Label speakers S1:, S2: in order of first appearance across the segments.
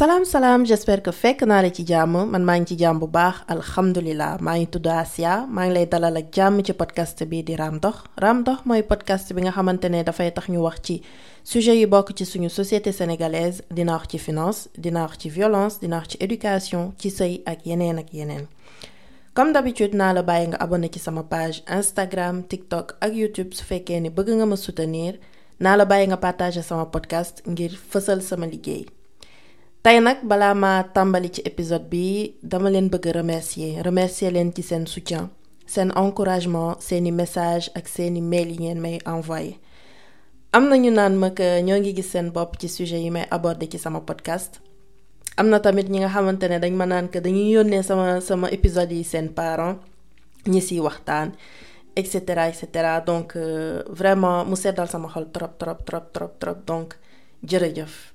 S1: salaam salaam j'espère que fekk naa la ci jàmm. Man maa ngi ci jàmm bu baax alhamdulilah maa ngi tudd Asia. Ngi lay dalal ak jàmm ci podcast bi di Raam Dox. Raam podcast bi nga xamante ne dafay tax ñu wax ci sujet yi bokk ci suñu société sénégalaise. Dina wax ci finance dina wax ci violence dina wax ci éducation ci sëy ak yeneen ak yeneen. Comme d'habitude naa la bàyyi nga abonné ci sama page Instagram TikTok ak YouTube. Su fekkee ne bëgg nga ma soutenir naa la bàyyi nga partager sama podcast ngir fësal sama liggéey tey nag balaa ma tàmbali ci épisode bi dama leen bëgg remercier. Remercier leen ci soutien seen encouragement seeni message ak seeni mail yi ngeen may envoyé am ñu naan ma que ñoo ngi gis seen bopp ci sujet yi may sama podcast. Am tamit ñi nga xamante ne dañ ma naan sama sama épisode yi seen parents ñi siy waxtaan et donc euh, vraiment mu seddal sama xol trop trop trop trop trop. Donc jërëjëf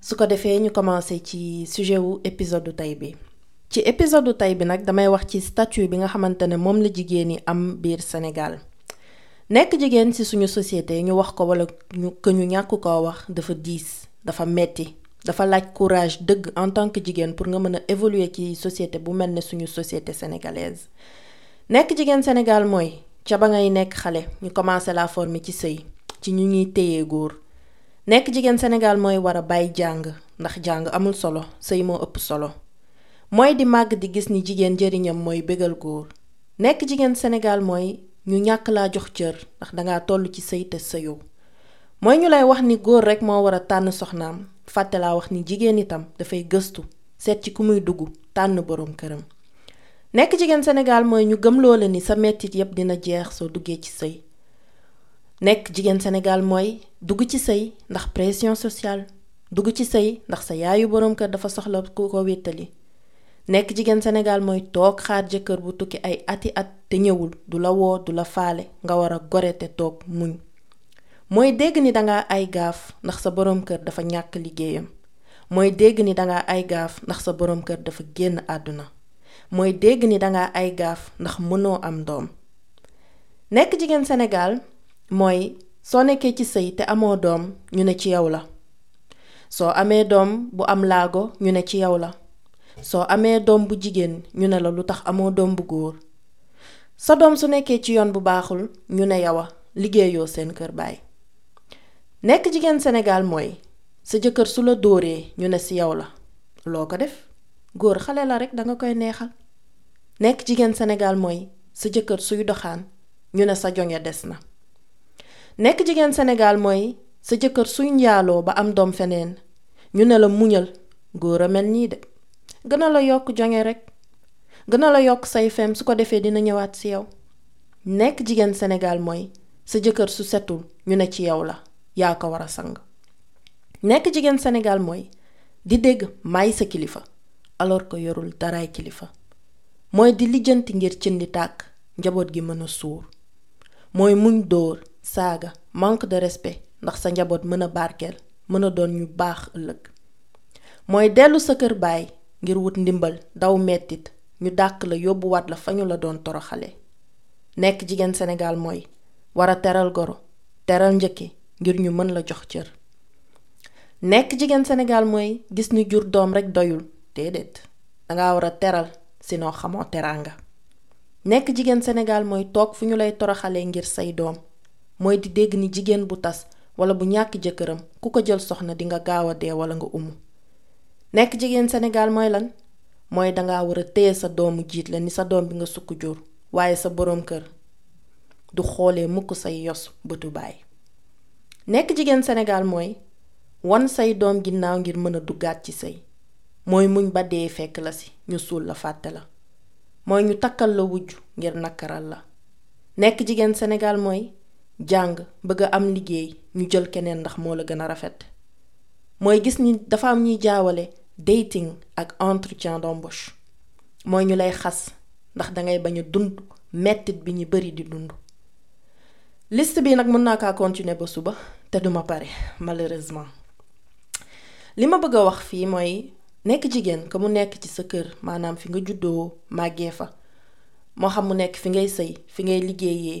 S1: su ko defee ñu commencé ci sujet wu épisode tey bi. Ci épisode tey bi nag damay wax ci statut bi nga xamante ne moom la jigéen am biir Sénégal. Nekk jigéen ci suñu société ñu wax ko wala ñu que ñu ñàkk koo wax dafa diis dafa courage en tant que pour nga évoluer ci société société sénégalaise. Nekk jigéen Sénégal mooy ca ba ngay nekk xale la former ci sëy ci ñu nekk jigéen Sénégal mooy war a bàyyi jàng ndax jàng amul solo sëy moo ëpp solo. Mooy di màgg di gis ni jigéen njëriñam mooy bégal góor. Nekk jigéen Sénégal mooy ñu ñàkk laa jox cër ndax dangaa toll ci sëy te mooy ñu lay wax ni góor rekk moo war a tànn soxnaam fàtte laa wax ni jigéen itam dafay gëstu seet ci ku muy dugg tànn boroom këram. Nekk jigéen Sénégal mooy ñu gëm loola ni sa mettit yépp dina jeex soo duggee ci sëy. Nekk jigéen Sénégal mooy dugg ci sëy ndax pression sociale. Dugg ci sëy ndax sa yaayu boroom kër dafa soxla ku ko wéttali. Nekk jigéen Sénégal mooy toog xaar jëkkër bu tukki ay ati at te ñëwul. Du la woo du la faale. Nga war a gore te toog muñ. Mooy dégg ni danga ay gaaf ndax sa boroom kër dafa ñàkk liggéeyam. Mooy dégg ni danga ay gaaf ndax sa kër dafa génn àdduna. Mooy dégg ni danga ay gaaf ndax mënoo am doom. Nekk jigéen Sénégal mooy soo nekkee ci sëy te amoo doom ñu ne ci yow la. Soo amee doom bu am laago ñu ne ci yow la. Soo amee doom bu jigéen ñu ne la lu tax amoo doom bu góor. Sa doom su nekkee ci yoon bu baaxul ñu ne yow a liggéeyoo seen kër baay. Nekk jigéen Sénégal mooy sa jëkkër su la dóoree ñu ne si yow la. Loo ko def? Góor xale la rekk danga koy neexal. Nekk jigéen Sénégal mooy sa jëkkër suy doxaan ñu ne sa jonge des na. Nekk jigéen Sénégal mooy sa jëkkër suy njaaloo ba am doom feneen. Ñu ne la muñal góor a mel nii de. Gën a la yokk jonge rekk gën a la yokk say fem su ko defee dina ñëwaat ci Sénégal mooy ne ci yow sang. Nekk jigéen Sénégal mooy di dégg may kilifa. Alors que yorul daraay kilifa. Mooy di lijjanti ngir cindi tàkk njaboot saaga manque de respect ndax sa njaboot mën a barkeel mën a doon ñu baax ëllëg. Mooy dellu sa kër baay daw mettit ñu la yóbbuwaat la la doon toroxale. Nekk jigéen Sénégal mooy war a teral goro teral njëkki ngir ñu mën la jox cër. Nekk jigéen Sénégal mooy gis doyul déedéet danga war a teral sinon xamoo teraanga. Nekk jigéen Sénégal mooy toog fu ñu ngir say mooy di dégg ni jigéen bu tas walla bu ñàkk jëkkëram ku ko jël soxna dinga gaaw a dee walla nga umu. Nekk jigéen Sénégal mooy lan? Mooy danga war a téye sa doomu jiit la ni sa doom bi nga sukk jur du xoolee mukk say yos bëtu baay. Nekk jigéen Sénégal mooy wan say doom ginnaaw ngir mën a duggaat ci sëy. Mooy muñ ba dee fekk la si ñu la fàtte la. Mooy ñu takkal la wujj ngir nakkaral Sénégal mooy jàng bëgg a am liggéey ñu jël keneen ndax moo la gën a rafet. Mooy gis ni dafa am ñuy jaawale dating ak entretien d'embauche. Mooy ñu lay xas ndax dangay bañ a dund mettit bi ñu bari di dund. Liste bi nag mën naa kaa continuer ba suba te duma pare malheureusement. Li ma bëgg a wax fii mooy nekk jigéen ka mu nekk ci sa kër maanaam fi nga juddoo màggee fa moo xam mu nekk fi ngay sëy fi ngay liggéeyee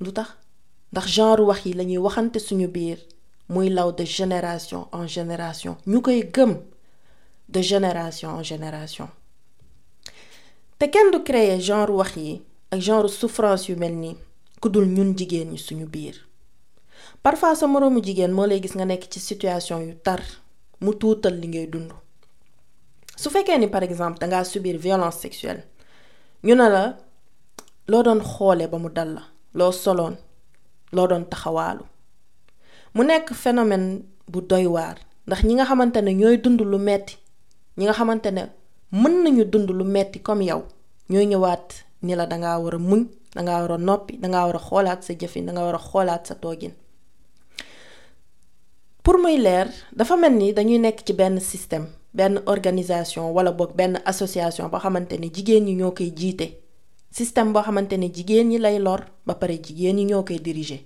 S1: lu genre law de génération en génération. De génération en génération. Te kenn du créer genre genre souffrance yu mel nii ku dul ñun parfois sa moroomu jigéen moo lay gis nga nekk ci situation yu tar mu tuutal par exemple dangaa subir violence sexuelle ñu ne la loo doon la loo soloon loo doon taxawaalu. Mu nekk phénomène bu doy waar ndax ñi nga xamante ne ñooy dund lu metti ñi nga xamante ne mën nañu dund lu metti comme yow ñooy ñëwaat ni la dangaa war a muñ dangaa war a noppi dangaa war a xoolaat sa jëfin war a xoolaat sa toogin. Pour muy leer dafa mel ni dañuy nekk ci benn système benn organisation wala boog benn association boo xamante ne jigéen ñi ñoo koy jiite système boo xamante ne jigéen ñi lay lor ba pare jigéen ñi ñoo koy diriger.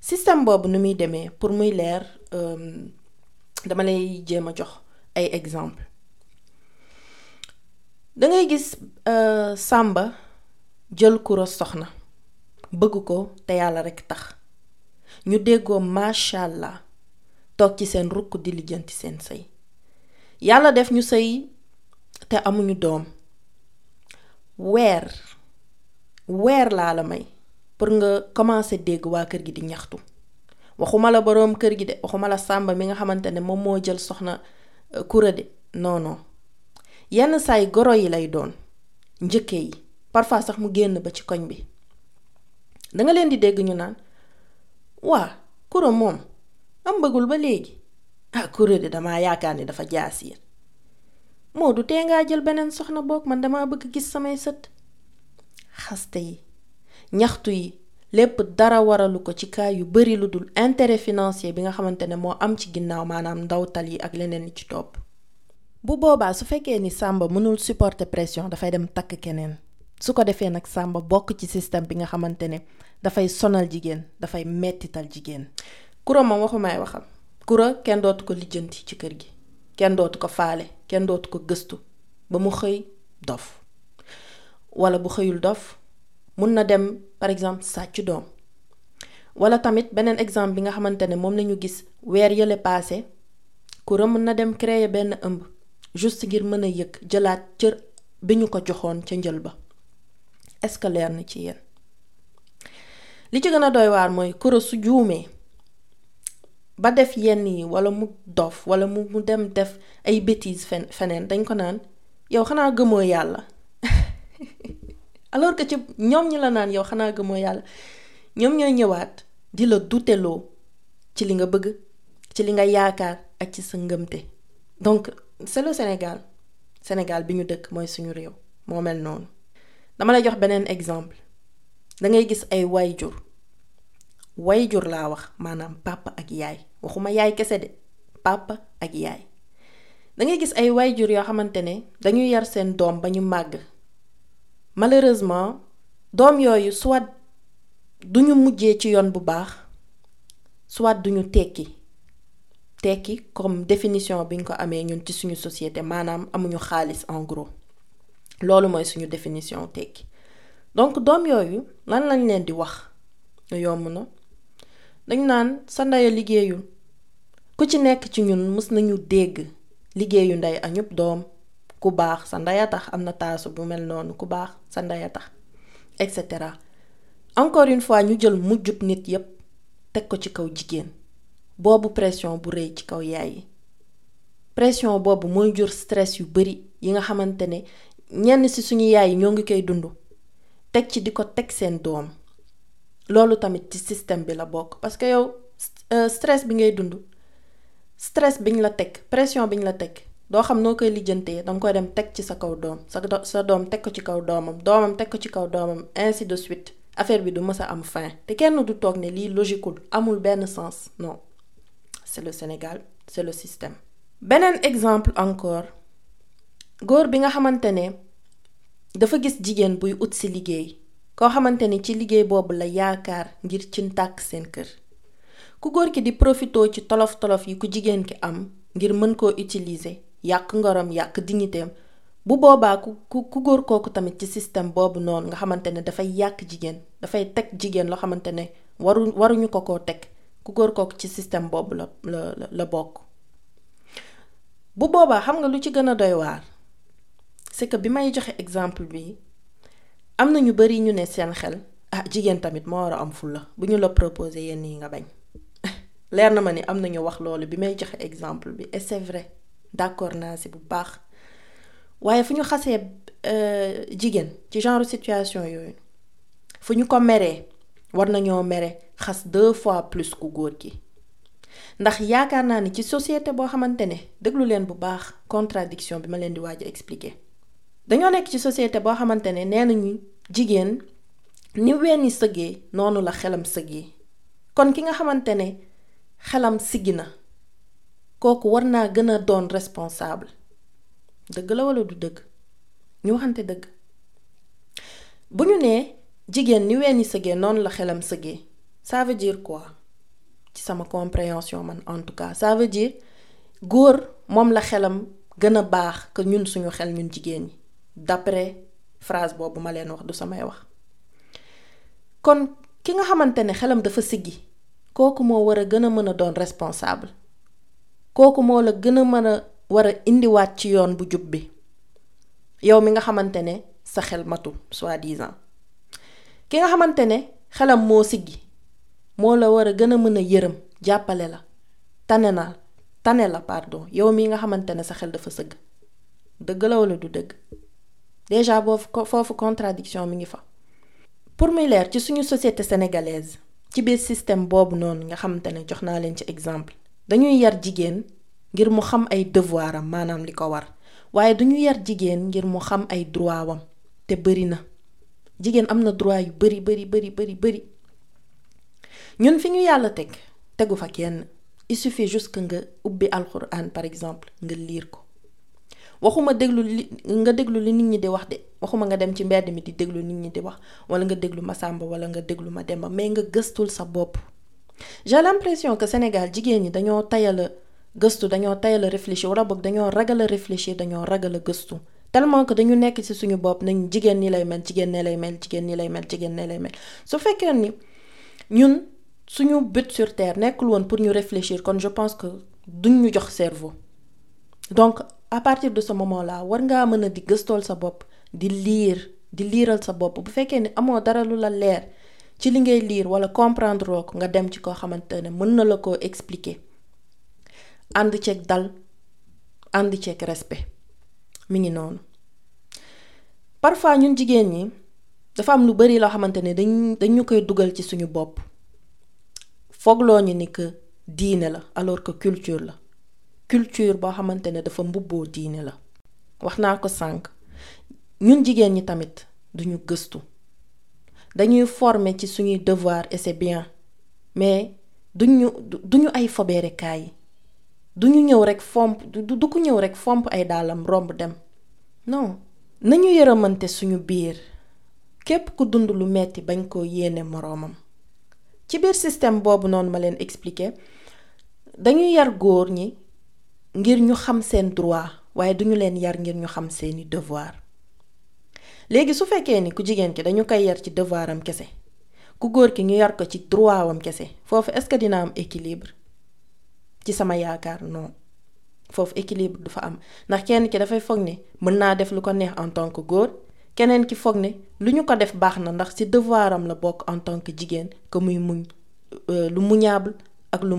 S1: Système boobu nu muy demee pour muy leer dama lay jéem a jox ay exemple dangay gis Sàmba jël kuro soxna bëgg ko te yàlla rekk tax. Ñu déggoo macha toog ci seen rukk di lijjanti seen sëy. Yàlla def ñu sëy te amuñu doom weer weer laa la may pour nga commencer dégg waa kër gi di ñaxtu. Waxuma la boroom kër gi de waxuma la sàmba mi nga xamante ne moom moo jël soxna kura de. Non yenn saay goro yi lay doon njëkke yi parfois sax mu génn ba ci koñ bi. Danga leen di dégg ñu naan waa kura moom am bëggul ba léegi. Ah kura de dama yaakaar ni dafa jaasiir. Moo du tee ngaa jël beneen soxna boog man dama bëgg gis samay sët. Xaste yi ñaxtu yi lépp dara waralu ko ci financier bi nga xamante ne moo am ci ginnaaw maanaam ndawtal yi ak leneen li ci topp. Bu boobaa su ni Samba mënul supporter pression dafay dem takk keneen. Su ko defee nag Samba bokk ci système sonal jigéen dafay mettital kura moom waxu waxam. Kura kenn dootu ko lijjanti ci kenn dootu ko faale kenn dootu ko gëstu. Ba mu xëy dof. Wala bu xëyul dof mun na dem par exemple sàcc doom. Wala tamit beneen exemple bi nga xamante ne moom lañu gis weer yële paase kura mën na dem créer benn ëmb juste ngir mën a yëg jëlaat cër bi ñu ko joxoon ca njël ba. Est-ce que leer na ci yéen? Li ci gën a doy waar mooy kura su juumee ba def yenn yi wala mu dof wala mu mu dem def ay bêtises fen feneen dañ ko naan yow xanaa gëmoo yàlla? Alors que ci ñoom ñi la naan yow xanaa gëmoo yàlla? Ñoom ñooy ñëwaat di la duteloo ci li nga bëgg ci li nga yaakaar ak ci sa ngëmte. Donc c'est le Sénégal. Sénégal bi ñu dëkk mooy suñu réew. Moo dama lay jox exemple. Dangay gis ay wayjur laa wax maanaam papa ak yaay. Waxuma yaay kese de papa ak yaay. Dangay gis ay wayjur yoo xamante ne dañuy yar seen doom ba ñu màgg. Malheureusement doom yooyu soit duñu mujjee ci yoon bu baax soit duñu tekki. Tekki comme définition bi ñu ko amee ñun ci suñu société maanaam amuñu xaalis en gros. Loolu mooy suñu définition tekki. Donc doom yooyu lan lañ leen di wax? Yomb na dañ naan sa ndey liggéeyul ku ci nekk ci ñun mës nañu dégg liggéeyu ndey añub doom. Ku baax sa ndey a tax am na taasu bu mel noonu ku baax sa ndey a tax et cetera. Encore une fois ñu jël mujjub nit yépp teg ko ci kaw jigéen. Boobu pression bu rëy ci kaw yaay yi. Pression boobu mooy jur stress yu bari yi nga xamante ne ñenn ci suñu yaay yi ñoo ngi koy dund. Teg ci di ko teg seen doom. Loolu tamit ci système bi la parce que yow stress bi ngay dund stress biñ la teg pression biñ la teg doo xam noo koy lijjantee danga koy dem teg ci sa kaw doom sa sa doom teg ko ci kaw doomam doomam teg ko ainsi de suite. Affaire bi du am fin. Te kenn du toog ne lii logiqueul amul benn sens non. C'est le Sénégal c'est le système. Beneen exemple encore góor bi nga xamante ne dafa gis jigéen buy ut koo xamante ni ci liggéey boobu la yaakaar ngir ci tàkk seen kër. Ku góor ki di profitoo ci tolof tolof yi ku jigéen ki am ngir mën koo utiliser yàq ngorom yàq dignitéem bu boobaa ku ku góor kooku tamit ci système boobu noonu nga xamante ne dafay yàq jigéen dafay teg jigéen loo xamante ne waru waruñu ko koo teg. Ku góor kooku ci système boobu la la la bokk. Bu boobaa xam nga lu ci gën a doy waar c'est que bi may joxe exemple bi am na ñu bari ñu ne seen xel ah jigéen tamit moo war a am bu ñu la proposé yenn nga bañ. Leer na ma ni exemple et c'est vrai. D'accord naa si bu baax. Waaye fu ñu xasee jigéen ci genre situation yooyu fu ñu ko meree war nañoo mere xas deux fois plus ku góor gi. Ndax société boo xamante ne déglu leen contradiction bi ma expliquer dañoo nekk ci société boo xamante ne nee nañu ni wenn sëggee noonu la xelam sëggee kon ki nga xamante ne xelam siggi na kooku war naa gën a doon responsable. Dëgg la walla du dëgg? Ñu waxante dëgg. Bu ñu nee jigéen ni wenn sëggee la xelam sëggee ça veut dire quoi? Ci sama compréhension en tout cas ça veut dire góor moom la xelam gën a baax que ñun suñu xel ñun jigéen ñi d'après phrase boobu ma leen wax du samay wax. Kon ki nga xamante ne xelam dafa siggi kooku moo war a gën a mën a doon responsable. Kooku moo la gën a mën a war a indiwaat ci yoon bu jub bi. Yow mi nga xamante ne sa xel matul soi-disant. Ki nga xamante ne xelam moo siggi moo la war a gën a mën a yërëm jàppale la tane na tane la pardon. Yow mi nga xamante ne sa xel dafa sëgg. Dëgg la du dëgg? Déjà boofu foofu contradiction mi ngi pour muy leer ci société sénégalaise ci biir système boobu noonu nga xamante jox naa exemple dañuy yar jigéen ngir mu xam devoir am maanaam li ko war. Waaye duñu yar jigéen ngir mu xam ay droit wam te bari na. Jigéen am na droit yu bari bari bari bari bari. Ñun fi ñu yàlla il suffit juste que nga ubbi par exemple nga liir ko waxuma déglu nga de. J'ai l'impression que Sénégal jigéen ñi dañoo tayal gëstu dañoo tayal réfléchir réfléchir tellement que dañu nekk ci suñu bopp nañ jigéen ñi lay mel jigéen lay ni sur terre nekkul woon pour réfléchir kon je pense que cerveau à partir de ce moment là war ngaa mën a di gëstool sa bopp di liir di sa bu ni dara lu la comprendre nga dem ci mën na la expliquer. Ànd ceeg dal respect. Parfois ñun jigéen ñi dafa am lu bari dañ koy ci suñu ñu ni que la que culture culture boo xamante ne dafa mbubboo diine la. wax naa ko sànq ñun jigéen ñi tamit former devoir et c'est bien mais duñu duñu ay fobeerekaay duñu ñëw rek fomp du ku ñëw rek fomp ay daalam romb dem. non nañu yërëmante suñu biir. képp ku dund lu metti bañ yéene moroomam. ci biir système boobu noonu ma ngir ñu xam seen droit waaye duñu leen yar ngir ñu xam seeni devoir. Léegi su fekkee ni ku jigéen ki dañu koy yar devoir am kese ku góor ki ñu yar droit wam kese foofu est-ce que dina am équilibre? Ci sama yaakaar non. Foofu équilibre du am. Ndax kenn ki dafay foog ne mën naa def lu ko neex en tant que góor keneen ki foog ne lu ñu ko def baax na ndax devoir am la bokk en tant que jigéen que muy muñ ak lu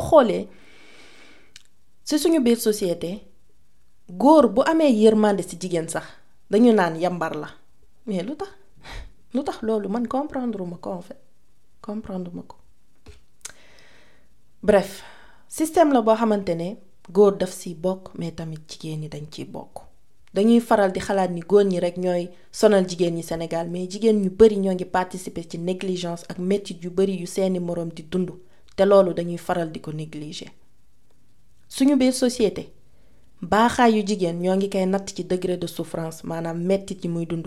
S1: xoolee ci suñu biir société góor bu amee yërmande ci jigéen sax dañu mais lu tax? Lu tax comprendre ma ko comprendre ma ko. Bref système la boo xamante ne góor mais tamit jigéen ñi dañ bokk. Dañuy faral di xalaat sonal jigéen ñi Sénégal mais jigéen ñu bari ñoo ngi participer ci négligence ak métit yu bari yu seeni moroom di dund te loolu dañuy faral suñu biir société baaxaayu jigéen ñoo ngi koy natt ci degré de souffrance maanaam mettit yi muy dund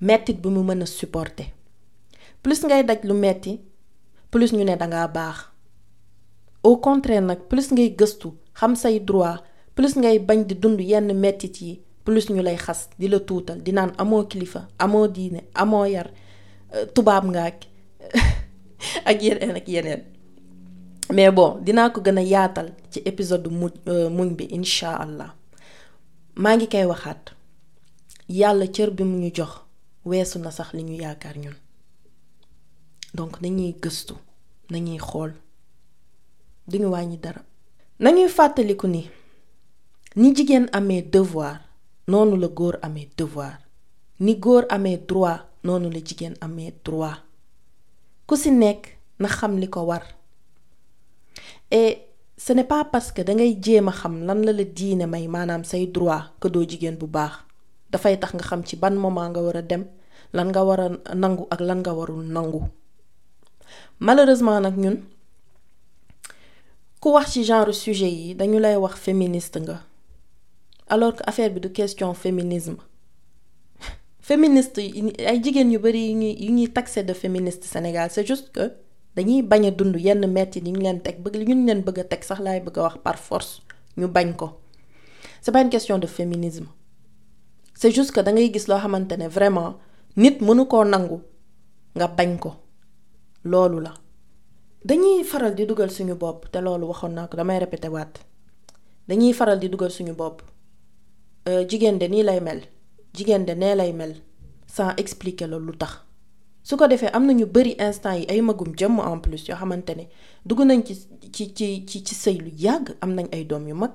S1: mettit bi mu mën a supporter. Plus ngay daj lu metti plus ñu ne dangaa baax. Au contraire nag plus ngay gëstu xam say droit plus ngay bañ di dund yenn mettit yi plus ñu lay xas di la tuutal di naan amoo kilifa amoo diine amoo yar tubaab nga ak yeneen ak yeneen mais bon dinaa ko gën a yaatal ci épisode mu muñ bi incha allah. Maa ngi koy waxaat. Yàlla cër bi mu ñu jox weesu na sax li ñu yaakaar ñun. Donc nañuy gëstu nañuy xool. Duñu wàññi dara. Nañuy fàttaliku ni ni jigéen amee devoir noonu la góor amee devoir. Ni góor amee droit noonu la jigéen amee droit. Ku si nekk na xam li ko war. Et ce n'est pas parce que dangay jéem a xam lan la la diine may maanaam say droit que jigéen bu baax. Dafay tax nga xam ci ban moment nga war a dem lan nga war a nangu ak lan nga warul nangu. Malheureusement nag ñun ku wax ci genre sujet yi dañu lay wax féministe nga. Alors que affaire bi du question féminisme. Féministe ay jigéen yu bari yu ñuy yu ñuy taxé de féministe Sénégal c'est juste que dañuy bañ a dund a a c'est pas une question de féminisme. C'est juste que da ngay gis loo xamante ne vraiment nit mënu koo nangu nga bañ ko. Loolu la. Dañuy faral di dugal suñu bopp te loolu waxoon naa ko damay répété waat. Dañuy faral di dugal suñu bopp. Jigéen de nii lay mel. De su ko defee am na ñu bari instant yi ay magum jëmm en plus yoo xamante ne dugg nañ ci ci ci ci ci sëy lu yàgg am nañ ay doom yu mag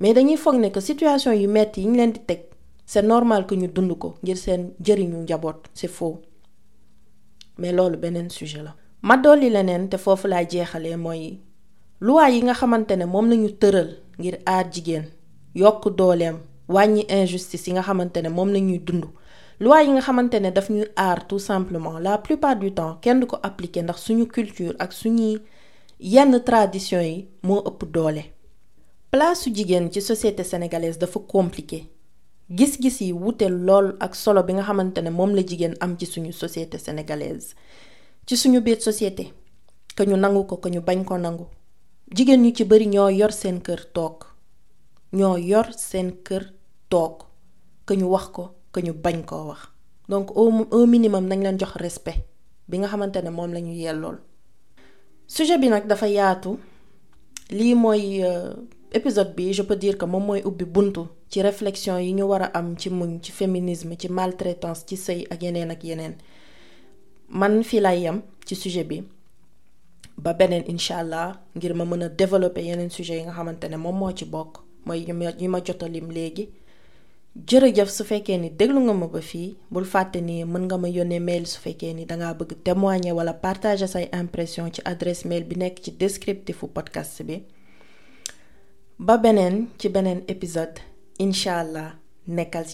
S1: mais dañuy foog ne que situation yu metti yi ñu leen c'est normal que ñu dund ko ngir seen njëriñu njaboot c'est faux mais loolu beneen sujet la. ma dolli leneen te foofu laa jeexalee mooy loi yi nga xamante ne moom lañu tëral ngir aar jigéen yokk dooleem wàññi injustice yi nga xamante ne moom lañuy dund. Loi yi nga xamante ne tout simplement la plupart du temps kenn du ko appliquer ndax suñu culture ak suñuy yenn tradition yi moo ëpp doole. place su jigéen ci société sénégalaise dafa compliqué gis-gis yi wute lool ak solo bi nga xamante ne moom la jigéen am ci société sénégalaise ci suñu biir société que ñu nangu ko que ñu bañ ko nangu jigéen ñu ci yor seen kër toog ñoo yor seen kër toog que. Que ñu bañ koo wax. Donc au au minimum nañ leen jox respect bi nga xamante ne moom la ñu yellool sujet bi nag dafa yaatu. Lii mooy épisode bi je peux dire que moom mooy ubbi buntu ci réflexion yi ñu war a am ci muñ ci féminisme ci maltraitance ci sëy ak yeneen ak yeneen. Man fii lay yem ci sujet bi. Ba beneen incha allah ngir ma mën a développer yeneen sujet yi nga xamante ne moom moo ci bokk. Mooy yi ma jot a léegi jërëjëf su fekkee ni déglu nga ma ba fii bul fàtte mail su fekkee ni dangaa bëgg témoigner partager impression ci adresse mail bi nekk ci descriptifu podcast bi. Ba beneen ci beneen épisode incha allah nekkal